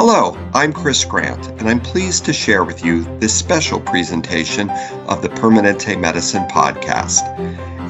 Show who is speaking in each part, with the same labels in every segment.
Speaker 1: Hello, I'm Chris Grant, and I'm pleased to share with you this special presentation of the Permanente Medicine podcast.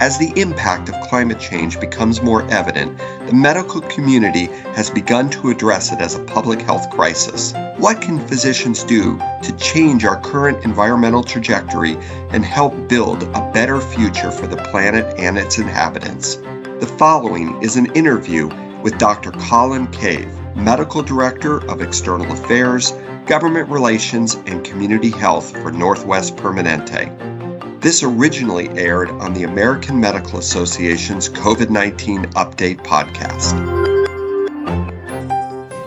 Speaker 1: As the impact of climate change becomes more evident, the medical community has begun to address it as a public health crisis. What can physicians do to change our current environmental trajectory and help build a better future for the planet and its inhabitants? The following is an interview with Dr. Colin Cave, Medical Director of External Affairs, Government Relations, and Community Health for Northwest Permanente. This originally aired on the American Medical Association's COVID 19 Update podcast.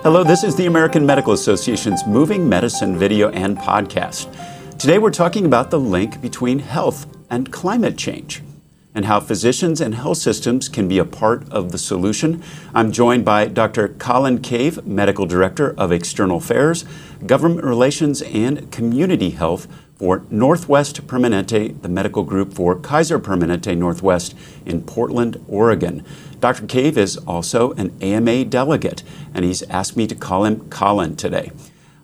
Speaker 2: Hello, this is the American Medical Association's Moving Medicine video and podcast. Today we're talking about the link between health and climate change and how physicians and health systems can be a part of the solution. I'm joined by Dr. Colin Cave, Medical Director of External Affairs, Government Relations, and Community Health for Northwest Permanente, the medical group for Kaiser Permanente Northwest in Portland, Oregon. Dr. Cave is also an AMA delegate, and he's asked me to call him Colin today.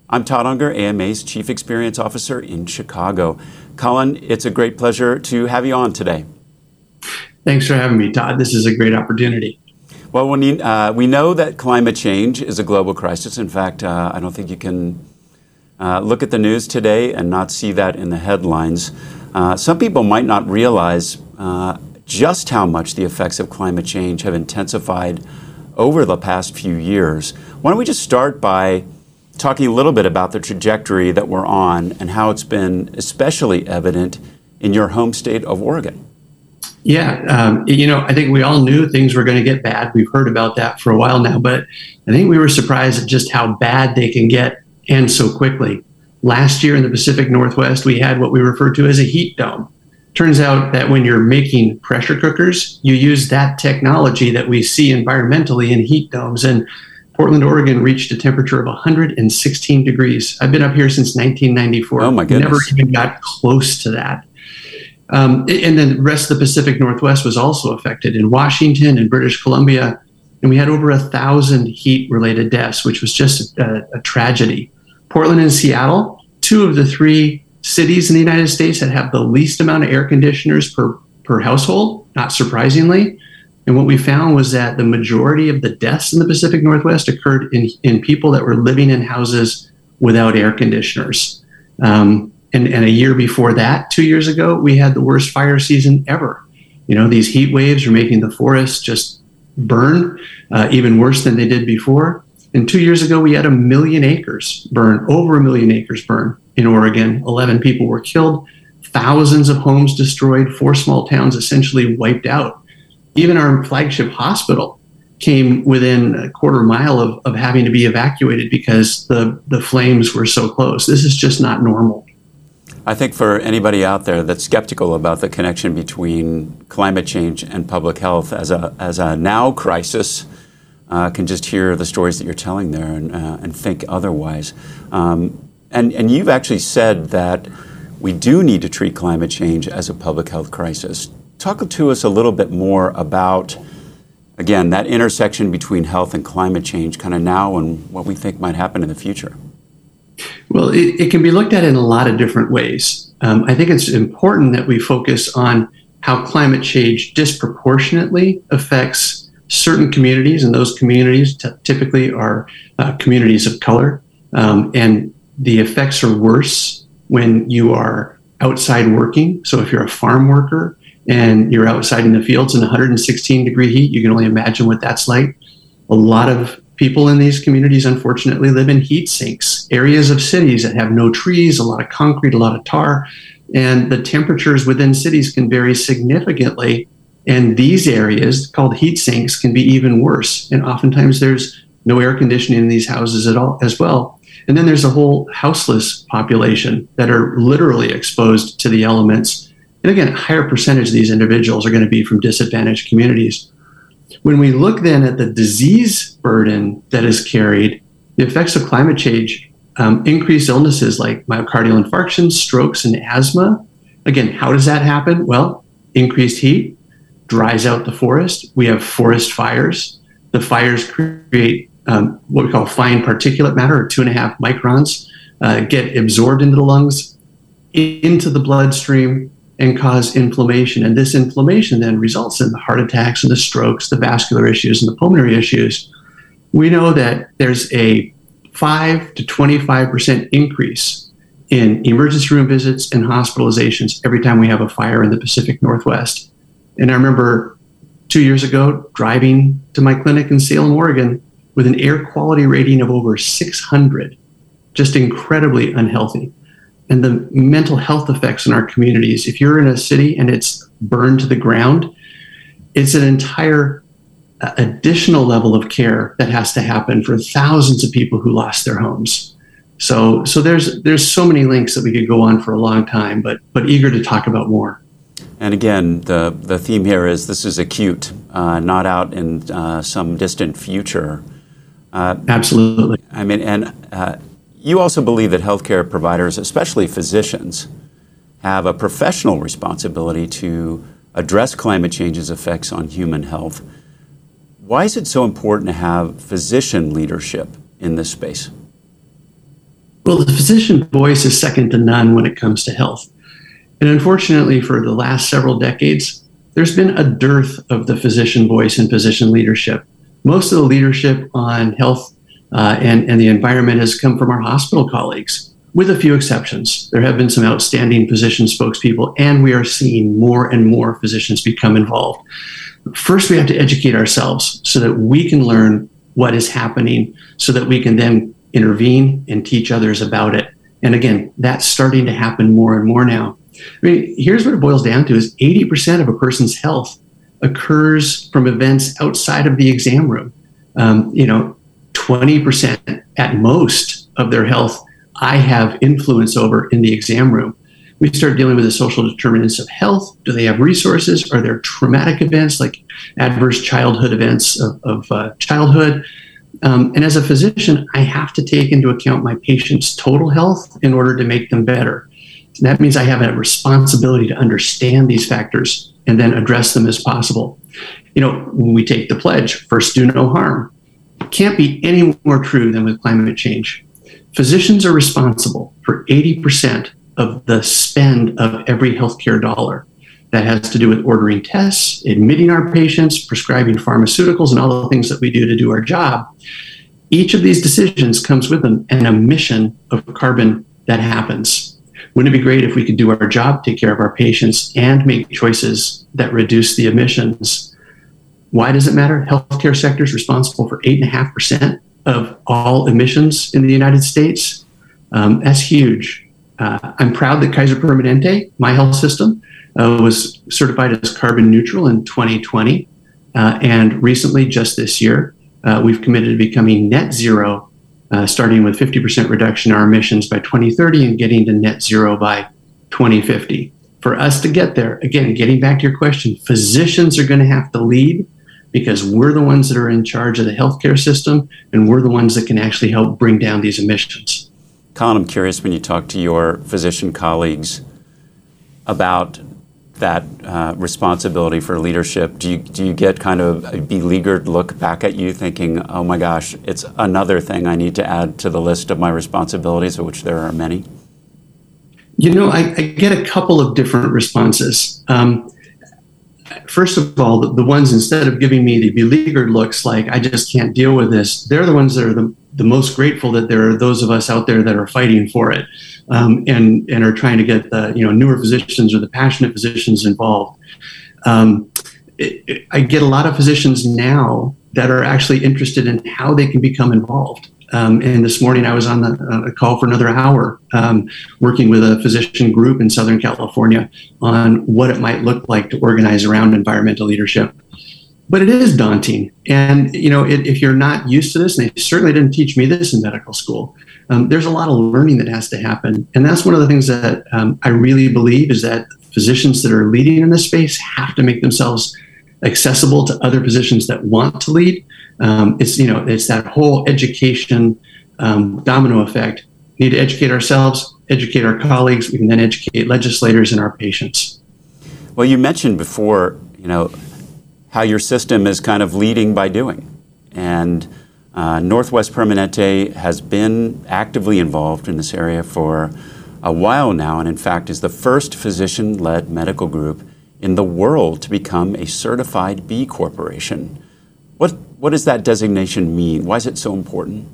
Speaker 2: I'm Todd Unger, AMA's Chief Experience Officer in Chicago. Colin, it's a great pleasure to have you on today.
Speaker 3: Thanks for having me, Todd. This is a great opportunity.
Speaker 2: Well, when you, uh, we know that climate change is a global crisis. In fact, uh, I don't think you can uh, look at the news today and not see that in the headlines. Uh, some people might not realize uh, just how much the effects of climate change have intensified over the past few years. Why don't we just start by talking a little bit about the trajectory that we're on and how it's been especially evident in your home state of Oregon?
Speaker 3: Yeah, um, you know, I think we all knew things were going to get bad. We've heard about that for a while now, but I think we were surprised at just how bad they can get and so quickly. Last year in the Pacific Northwest, we had what we referred to as a heat dome. Turns out that when you're making pressure cookers, you use that technology that we see environmentally in heat domes. And Portland, Oregon reached a temperature of 116 degrees. I've been up here since 1994.
Speaker 2: Oh my goodness.
Speaker 3: Never even got close to that. Um, and then the rest of the Pacific Northwest was also affected in Washington and British Columbia. And we had over a thousand heat related deaths, which was just a, a, tragedy. Portland and Seattle, two of the three cities in the United States that have the least amount of air conditioners per, per household, not surprisingly. And what we found was that the majority of the deaths in the Pacific Northwest occurred in, in people that were living in houses without air conditioners. Um, and, and a year before that, two years ago, we had the worst fire season ever. You know, these heat waves are making the forests just burn uh, even worse than they did before. And two years ago, we had a million acres burn, over a million acres burn in Oregon. 11 people were killed, thousands of homes destroyed, four small towns essentially wiped out. Even our flagship hospital came within a quarter mile of, of having to be evacuated because the, the flames were so close. This is just not normal.
Speaker 2: I think for anybody out there that's skeptical about the connection between climate change and public health as a, as a now crisis, uh, can just hear the stories that you're telling there and, uh, and think otherwise. Um, and, and you've actually said that we do need to treat climate change as a public health crisis. Talk to us a little bit more about, again, that intersection between health and climate change, kind of now and what we think might happen in the future.
Speaker 3: Well, it, it, can be looked at in a lot of different ways. Um, I think it's important that we focus on how climate change disproportionately affects certain communities, and those communities t- typically are uh, communities of color. Um, and the effects are worse when you are outside working. So if you're a farm worker and you're outside in the fields in 116 degree heat, you can only imagine what that's like. A lot of people in these communities unfortunately live in heat sinks, areas of cities that have no trees, a lot of concrete, a lot of tar, and the temperatures within cities can vary significantly. And these areas called heat sinks can be even worse. And oftentimes there's no air conditioning in these houses at all as well. And then there's a whole houseless population that are literally exposed to the elements. And again, a higher percentage of these individuals are going to be from disadvantaged communities. When we look then at the disease burden that is carried, the effects of climate change um, increase illnesses like myocardial infarctions, strokes, and asthma. Again, how does that happen? Well, increased heat dries out the forest. We have forest fires. The fires create um, what we call fine particulate matter, or two and a half microns, uh, get absorbed into the lungs, into the bloodstream, and cause inflammation. And this inflammation then results in the heart attacks and the strokes, the vascular issues, and the pulmonary issues. We know that there's a 5 to 25% increase in emergency room visits and hospitalizations every time we have a fire in the Pacific Northwest. And I remember two years ago driving to my clinic in Salem, Oregon, with an air quality rating of over 600, just incredibly unhealthy and the mental health effects in our communities. If you're in a city and it's burned to the ground, it's an entire uh, additional level of care that has to happen for thousands of people who lost their homes. So, so there's there's so many links that we could go on for a long time, but but eager to talk about more.
Speaker 2: And again, the the theme here is this is acute, uh, not out in uh, some distant future.
Speaker 3: Uh, Absolutely.
Speaker 2: I mean, and uh, you also believe that healthcare providers, especially physicians, have a professional responsibility to address climate change's effects on human health. Why is it so important to have physician leadership in this space?
Speaker 3: Well, the physician voice is second to none when it comes to health. And unfortunately, for the last several decades, there's been a dearth of the physician voice and physician leadership. Most of the leadership on health uh, and, and the environment has come from our hospital colleagues, with a few exceptions. There have been some outstanding physician spokespeople, and we are seeing more and more physicians become involved. First, we have to educate ourselves so that we can learn what is happening, so that we can then intervene and teach others about it. And again, that's starting to happen more and more now. I mean, here's what it boils down to is 80% of a person's health occurs from events outside of the exam room. Um, you know, 20% at most of their health I have influence over in the exam room. We start dealing with the social determinants of health. Do they have resources? Are there traumatic events like adverse childhood events of, of uh, childhood? Um, and as a physician, I have to take into account my patient's total health in order to make them better. And that means I have a responsibility to understand these factors and then address them as possible. You know, when we take the pledge, first do no harm, can't be any more true than with climate change. Physicians are responsible for 80% of the spend of every healthcare dollar. That has to do with ordering tests, admitting our patients, prescribing pharmaceuticals, and all the things that we do to do our job. Each of these decisions comes with an, an emission of carbon that happens. Wouldn't it be great if we could do our job, take care of our patients, and make choices that reduce the emissions? Why does it matter? Healthcare sector is responsible for 8.5% of all emissions in the United States. Um, that's huge. Uh, I'm proud that Kaiser Permanente, my health system, uh, was certified as carbon neutral in 2020. Uh, and recently, just this year, uh, we've committed to becoming net zero, uh, starting with 50% reduction in our emissions by 2030 and getting to net zero by 2050. For us to get there, again, getting back to your question, physicians are going to have to lead because we're the ones that are in charge of the healthcare system and we're the ones that can actually help bring down these emissions.
Speaker 2: Colin, I'm curious when you talk to your physician colleagues about that uh, responsibility for leadership, do you, do you get kind of a beleaguered look back at you thinking, oh my gosh, it's another thing I need to add to the list of my responsibilities, of which there are many?
Speaker 3: You know, I, I get a couple of different responses. Um, first of all, the, the, ones instead of giving me the beleaguered looks like I just can't deal with this, they're the ones that are the, the most grateful that there are those of us out there that are fighting for it um, and and are trying to get the you know newer physicians or the passionate physicians involved. Um, it, it, I get a lot of physicians now that are actually interested in how they can become involved. Um, and this morning I was on the, uh, a call for another hour um, working with a physician group in Southern California on what it might look like to organize around environmental leadership. But it is daunting. And, you know, it, if you're not used to this, and they certainly didn't teach me this in medical school, um, there's a lot of learning that has to happen. And that's one of the things that um, I really believe is that physicians that are leading in this space have to make themselves accessible to other positions that want to lead um, it's you know it's that whole education um, domino effect. We need to educate ourselves, educate our colleagues. We can then educate legislators and our patients.
Speaker 2: Well, you mentioned before, you know, how your system is kind of leading by doing, and Uh, Northwest Permanente has been actively involved in this area for a while now, and in fact is the first physician led medical group in the world to become a certified B Corporation. What, what does that designation mean? Why is it so important?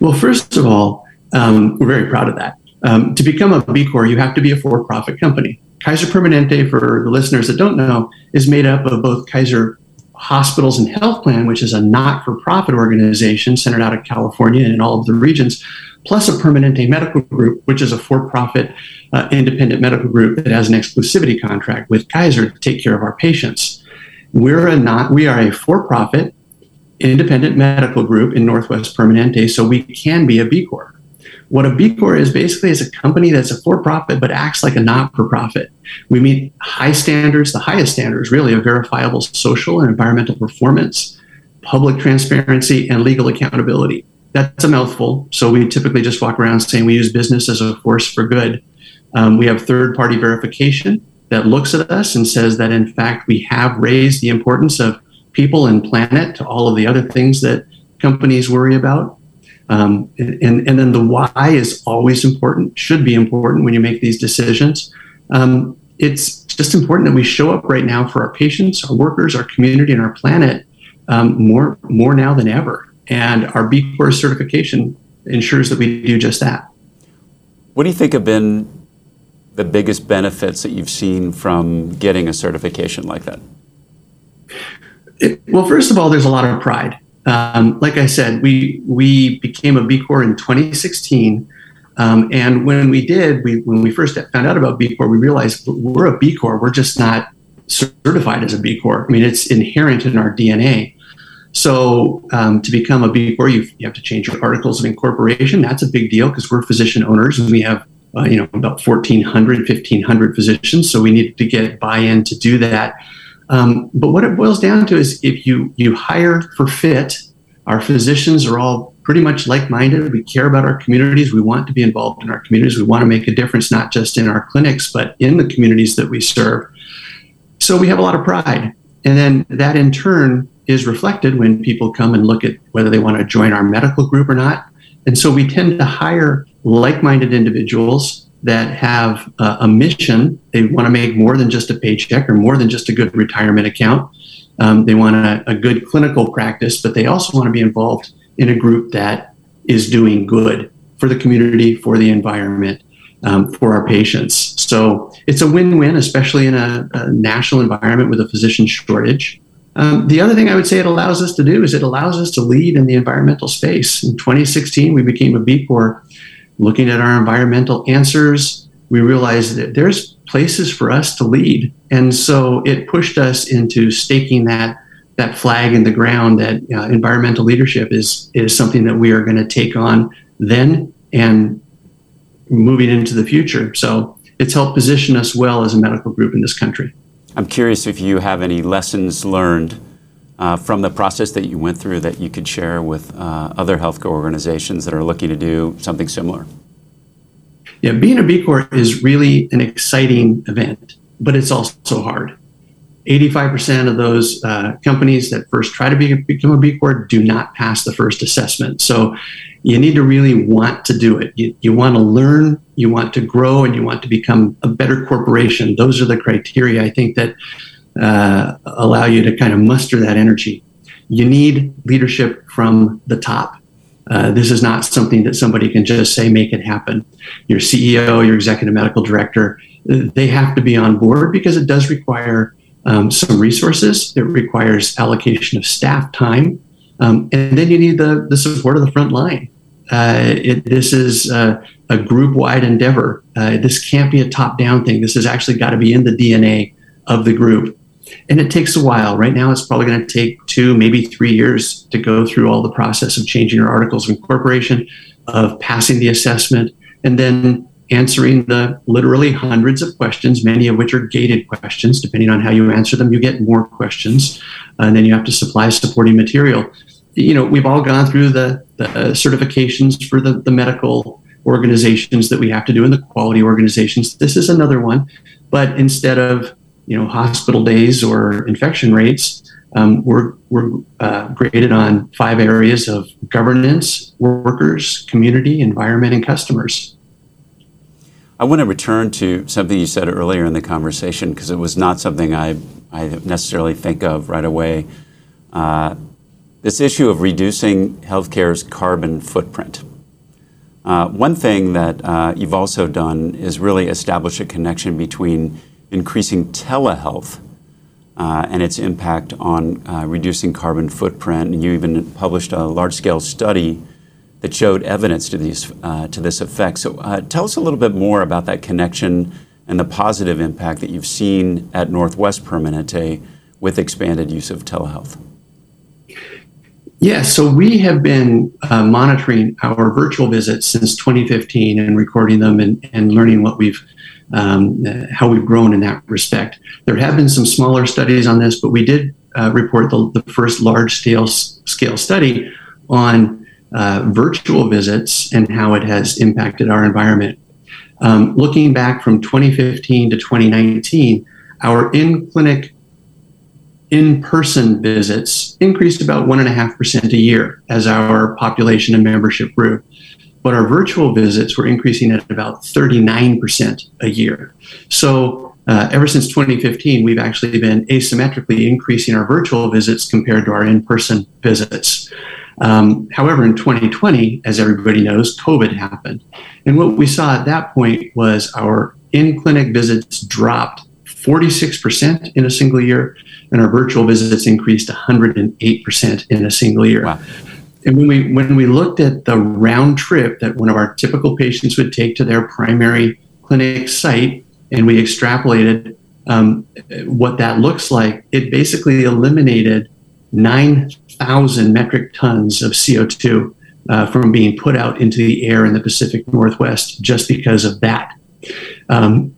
Speaker 3: Well, first of all, um, we're very proud of that. Um, to become a B Corp, you have to be a for profit company. Kaiser Permanente, for the listeners that don't know, is made up of both Kaiser Hospitals and Health Plan, which is a not for profit organization centered out of California and in all of the regions, plus a Permanente Medical Group, which is a for profit uh, independent medical group that has an exclusivity contract with Kaiser to take care of our patients. We're a not, we are a for profit independent medical group in Northwest Permanente, so we can be a B Corp. What a B Corp is basically is a company that's a for profit but acts like a not for profit. We meet high standards, the highest standards really of verifiable social and environmental performance, public transparency, and legal accountability. That's a mouthful. So we typically just walk around saying we use business as a force for good. Um, we have third party verification that looks at us and says that in fact we have raised the importance of people and planet to all of the other things that companies worry about. Um, and, and then the why is always important, should be important when you make these decisions. Um, it's just important that we show up right now for our patients, our workers, our community, and our planet um, more, more now than ever. And our B Corp certification ensures that we do just that.
Speaker 2: What do you think have been the biggest benefits that you've seen from getting a certification like that?
Speaker 3: It, well, first of all, there's a lot of pride. Um, like I said, we we became a B Corp in 2016, um, and when we did, we when we first found out about B Corp, we realized we're a B Corp. We're just not certified as a B Corp. I mean, it's inherent in our DNA. So um, to become a B Corp, you, have to change your articles of incorporation. That's a big deal because we're physician owners and we have uh, you know about 1,400, 1,500 physicians. So we needed to get buy-in to do that. Um, but what it boils down to is if you you hire for fit, our physicians are all pretty much like-minded. We care about our communities. We want to be involved in our communities. We want to make a difference not just in our clinics but in the communities that we serve. So we have a lot of pride, and then that in turn is reflected when people come and look at whether they want to join our medical group or not. And so we tend to hire like-minded individuals that have uh, a mission. They want to make more than just a paycheck or more than just a good retirement account. Um, they want a, a, good clinical practice, but they also want to be involved in a group that is doing good for the community, for the environment, um, for our patients. So it's a win win, especially in a, a, national environment with a physician shortage. Um, the other thing I would say it allows us to do is it allows us to lead in the environmental space. In 2016, we became a B Corp looking at our environmental answers, we realized that there's places for us to lead. And so it pushed us into staking that that flag in the ground that uh, environmental leadership is is something that we are going to take on then and moving into the future. So it's helped position us well as a medical group in this country.
Speaker 2: I'm curious if you have any lessons learned uh, from the process that you went through that you could share with uh, other healthcare organizations that are looking to do something similar?
Speaker 3: Yeah, being a B Corp is really an exciting event, but it's also hard. 85% of those uh, companies that first try to be, become a B Corp do not pass the first assessment. So you need to really want to do it. You, you want to learn, you want to grow, and you want to become a better corporation. Those are the criteria I think that uh, allow you to kind of muster that energy. You need leadership from the top. Uh, this is not something that somebody can just say, make it happen. Your CEO, your executive medical director, they have to be on board because it does require um, some resources. It requires allocation of staff time. Um, and then you need the, the support of the front line. Uh, it, this is uh, a group wide endeavor. Uh, this can't be a top down thing. This has actually got to be in the DNA of the group and it takes a while. Right now, it's probably going to take two, maybe three years to go through all the process of changing your articles of incorporation, of passing the assessment, and then answering the literally hundreds of questions, many of which are gated questions. Depending on how you answer them, you get more questions, and then you have to supply supporting material. You know, we've all gone through the, the certifications for the, the medical organizations that we have to do and the quality organizations. This is another one, but instead of you know hospital days or infection rates um, we're, we're uh, graded on five areas of governance, workers, community, environment, and customers.
Speaker 2: I want to return to something you said earlier in the conversation because it was not something I, I necessarily think of right away. Uh, this issue of reducing healthcare's carbon footprint. Uh, one thing that uh, you've also done is really establish a connection between increasing telehealth uh, and its impact on uh, reducing carbon footprint. And you even published a large scale study that showed evidence to, these, uh, to this effect. So uh, tell us a little bit more about that connection and the positive impact that you've seen at Northwest Permanente with expanded use of telehealth.
Speaker 3: Yeah, so we have been uh, monitoring our virtual visits since 2015 and recording them and, and learning what we've um, how we've grown in that respect. There have been some smaller studies on this, but we did uh, report the, the, first large scale scale study on uh, virtual visits and how it has impacted our environment. Um, looking back from 2015 to 2019, our in clinic in person visits increased about 1.5% a year as our population and membership grew. But our virtual visits were increasing at about 39% a year. So, uh, ever since 2015, we've actually been asymmetrically increasing our virtual visits compared to our in person visits. Um, however, in 2020, as everybody knows, COVID happened. And what we saw at that point was our in clinic visits dropped 46% in a single year, and our virtual visits increased 108% in a single year. Wow. And when we when we looked at the round trip that one of our typical patients would take to their primary clinic site, and we extrapolated um, what that looks like, it basically eliminated 9,000 metric tons of CO2 uh, from being put out into the air in the Pacific Northwest just because of that. Um,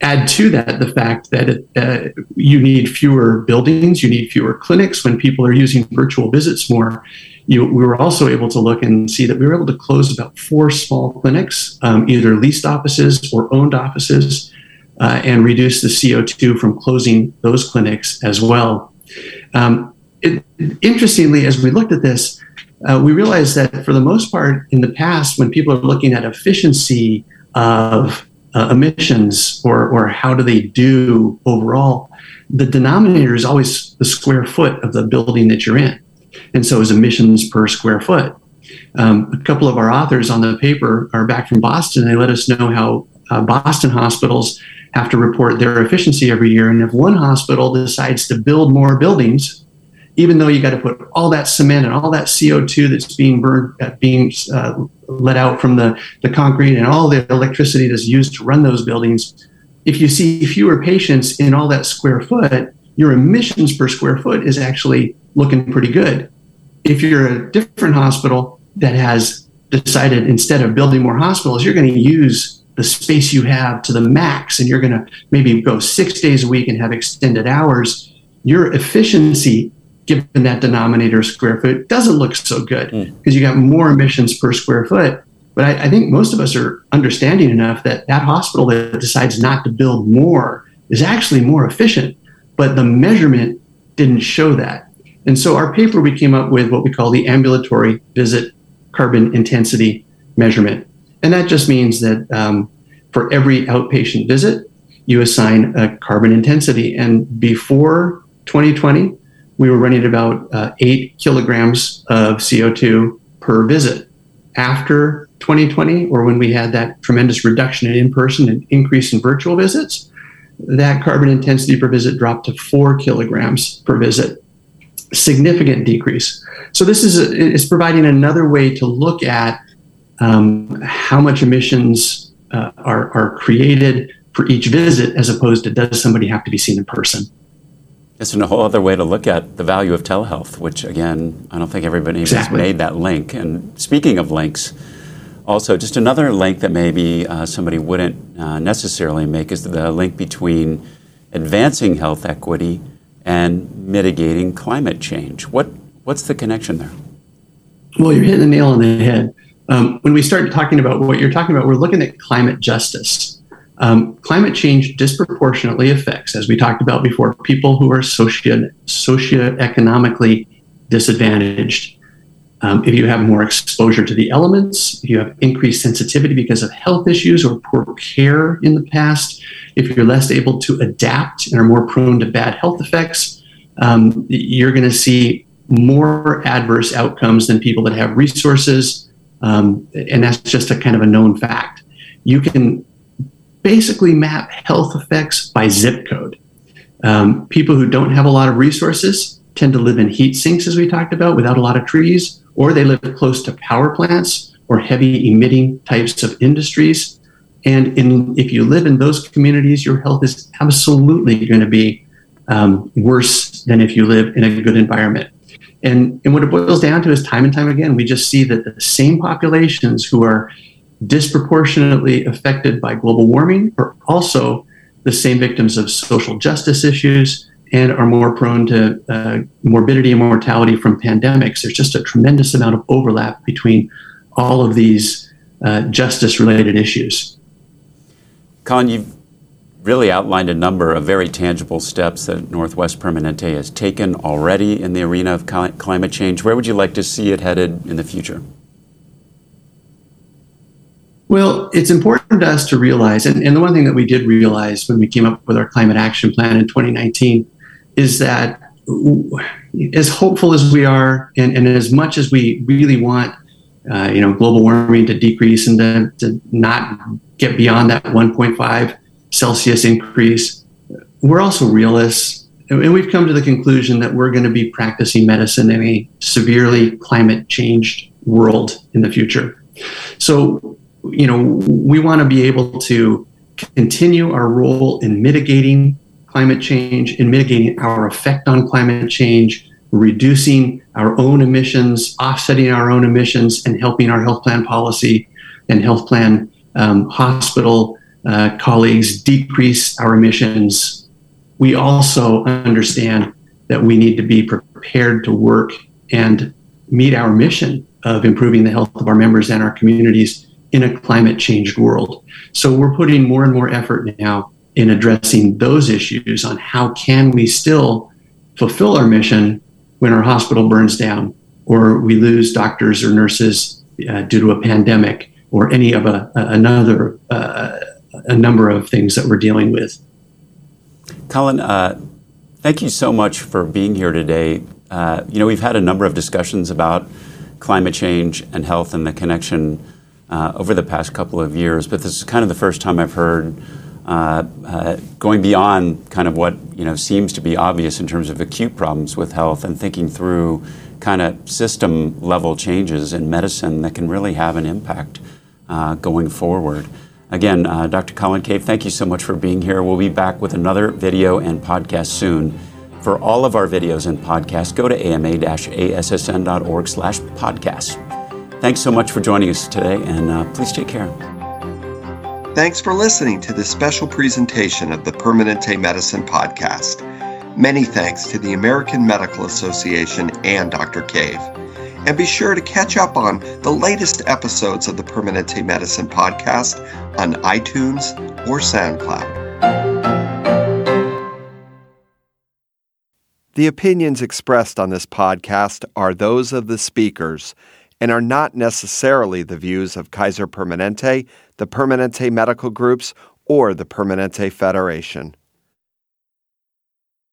Speaker 3: add to that the fact that uh, you need fewer buildings, you need fewer clinics when people are using virtual visits more. You, we were also able to look and see that we were able to close about four small clinics, um, either leased offices or owned offices, uh, and reduce the CO2 from closing those clinics as well. Um, it, interestingly, as we looked at this, uh, we realized that for the most part, in the past, when people are looking at efficiency of uh, emissions or, or how do they do overall, the denominator is always the square foot of the building that you're in. And so is emissions per square foot. Um, a couple of our authors on the paper are back from Boston. They let us know how uh, Boston hospitals have to report their efficiency every year. And if one hospital decides to build more buildings, even though you got to put all that cement and all that CO2 that's being burned, uh, being uh, let out from the, the concrete and all the electricity that's used to run those buildings, if you see fewer patients in all that square foot, your emissions per square foot is actually looking pretty good. If you're a different hospital that has decided instead of building more hospitals, you're going to use the space you have to the max and you're going to maybe go six days a week and have extended hours, your efficiency given that denominator square foot doesn't look so good because mm. you got more emissions per square foot. But I, I, think most of us are understanding enough that that hospital that decides not to build more is actually more efficient. But the measurement didn't show that. And so our paper, we came up with what we call the ambulatory visit carbon intensity measurement. And that just means that um, for every outpatient visit, you assign a carbon intensity. And before 2020, we were running about uh, eight kilograms of CO2 per visit. After 2020, or when we had that tremendous reduction in in person and increase in virtual visits, that carbon intensity per visit dropped to four kilograms per visit. Significant decrease. So, this is, a, is providing another way to look at um, how much emissions uh, are, are created for each visit as opposed to does somebody have to be seen in person.
Speaker 2: It's a whole other way to look at the value of telehealth, which again, I don't think everybody exactly. has made that link. And speaking of links, also just another link that maybe uh, somebody wouldn't uh, necessarily make is the link between advancing health equity and mitigating climate change. What what's the connection there?
Speaker 3: Well, you're hitting the nail on the head. Um, when we start talking about what you're talking about, we're looking at climate justice. Um, climate change disproportionately affects, as we talked about before, people who are socio- socioeconomically disadvantaged. Um, if you have more exposure to the elements, if you have increased sensitivity because of health issues or poor care in the past, if you're less able to adapt and are more prone to bad health effects, um, you're going to see more adverse outcomes than people that have resources. Um, and that's just a kind of a known fact. You can basically map health effects by zip code. Um, people who don't have a lot of resources tend to live in heat sinks, as we talked about, without a lot of trees, or they live close to power plants or heavy emitting types of industries. And in, if you live in those communities, your health is absolutely going to be um, worse than if you live in a good environment. And, and what it boils down to is time and time again, we just see that the same populations who are disproportionately affected by global warming are also the same victims of social justice issues and are more prone to uh, morbidity and mortality from pandemics. There's just a tremendous amount of overlap between all of these uh, justice related issues.
Speaker 2: Colin, you've really outlined a number of very tangible steps that Northwest Permanente has taken already in the arena of climate change. Where would you like to see it headed in the future?
Speaker 3: Well, it's important to us to realize, and, and the one thing that we did realize when we came up with our climate action plan in 2019 is that as hopeful as we are, and, and as much as we really want, uh, you know, global warming to decrease and to, to not get beyond that 1.5 Celsius increase, we're also realists. And we've come to the conclusion that we're going to be practicing medicine in a severely climate changed world in the future. So you know, we want to be able to continue our role in mitigating climate change, in mitigating our effect on climate change, reducing our own emissions, offsetting our own emissions, and helping our health plan policy and health plan um, hospital uh, colleagues decrease our emissions. We also understand that we need to be prepared to work and meet our mission of improving the health of our members and our communities in a climate changed world. So we're putting more and more effort now in addressing those issues on how can we still fulfill our mission when our hospital burns down or we lose doctors or nurses uh, due to a pandemic or any of a, another uh, a number of things that we're dealing with.
Speaker 2: Colin, uh, thank you so much for being here today. Uh, you know, we've had a number of discussions about climate change and health and the connection over the past couple of years, but this is kind of the first time I've heard uh, uh, going beyond kind of what you know seems to be obvious in terms of acute problems with health and thinking through kind of system level changes in medicine that can really have an impact uh, going forward. Again, uh, Dr. Colin Cave, thank you so much for being here. We'll be back with another video and podcast soon. For all of our videos and podcasts, go to ama-assn.org slash podcast. Thanks so much for joining us today, and uh, please take care.
Speaker 1: Thanks for listening to this special presentation of the Permanente Medicine podcast. Many thanks to the American Medical Association and Dr. Cave. And be sure to catch up on the latest episodes of the Permanente Medicine podcast on iTunes or SoundCloud. The opinions expressed on this podcast are those of the speakers and are not necessarily the views of Kaiser Permanente, the Permanente Medical Groups, or the Permanente Federation.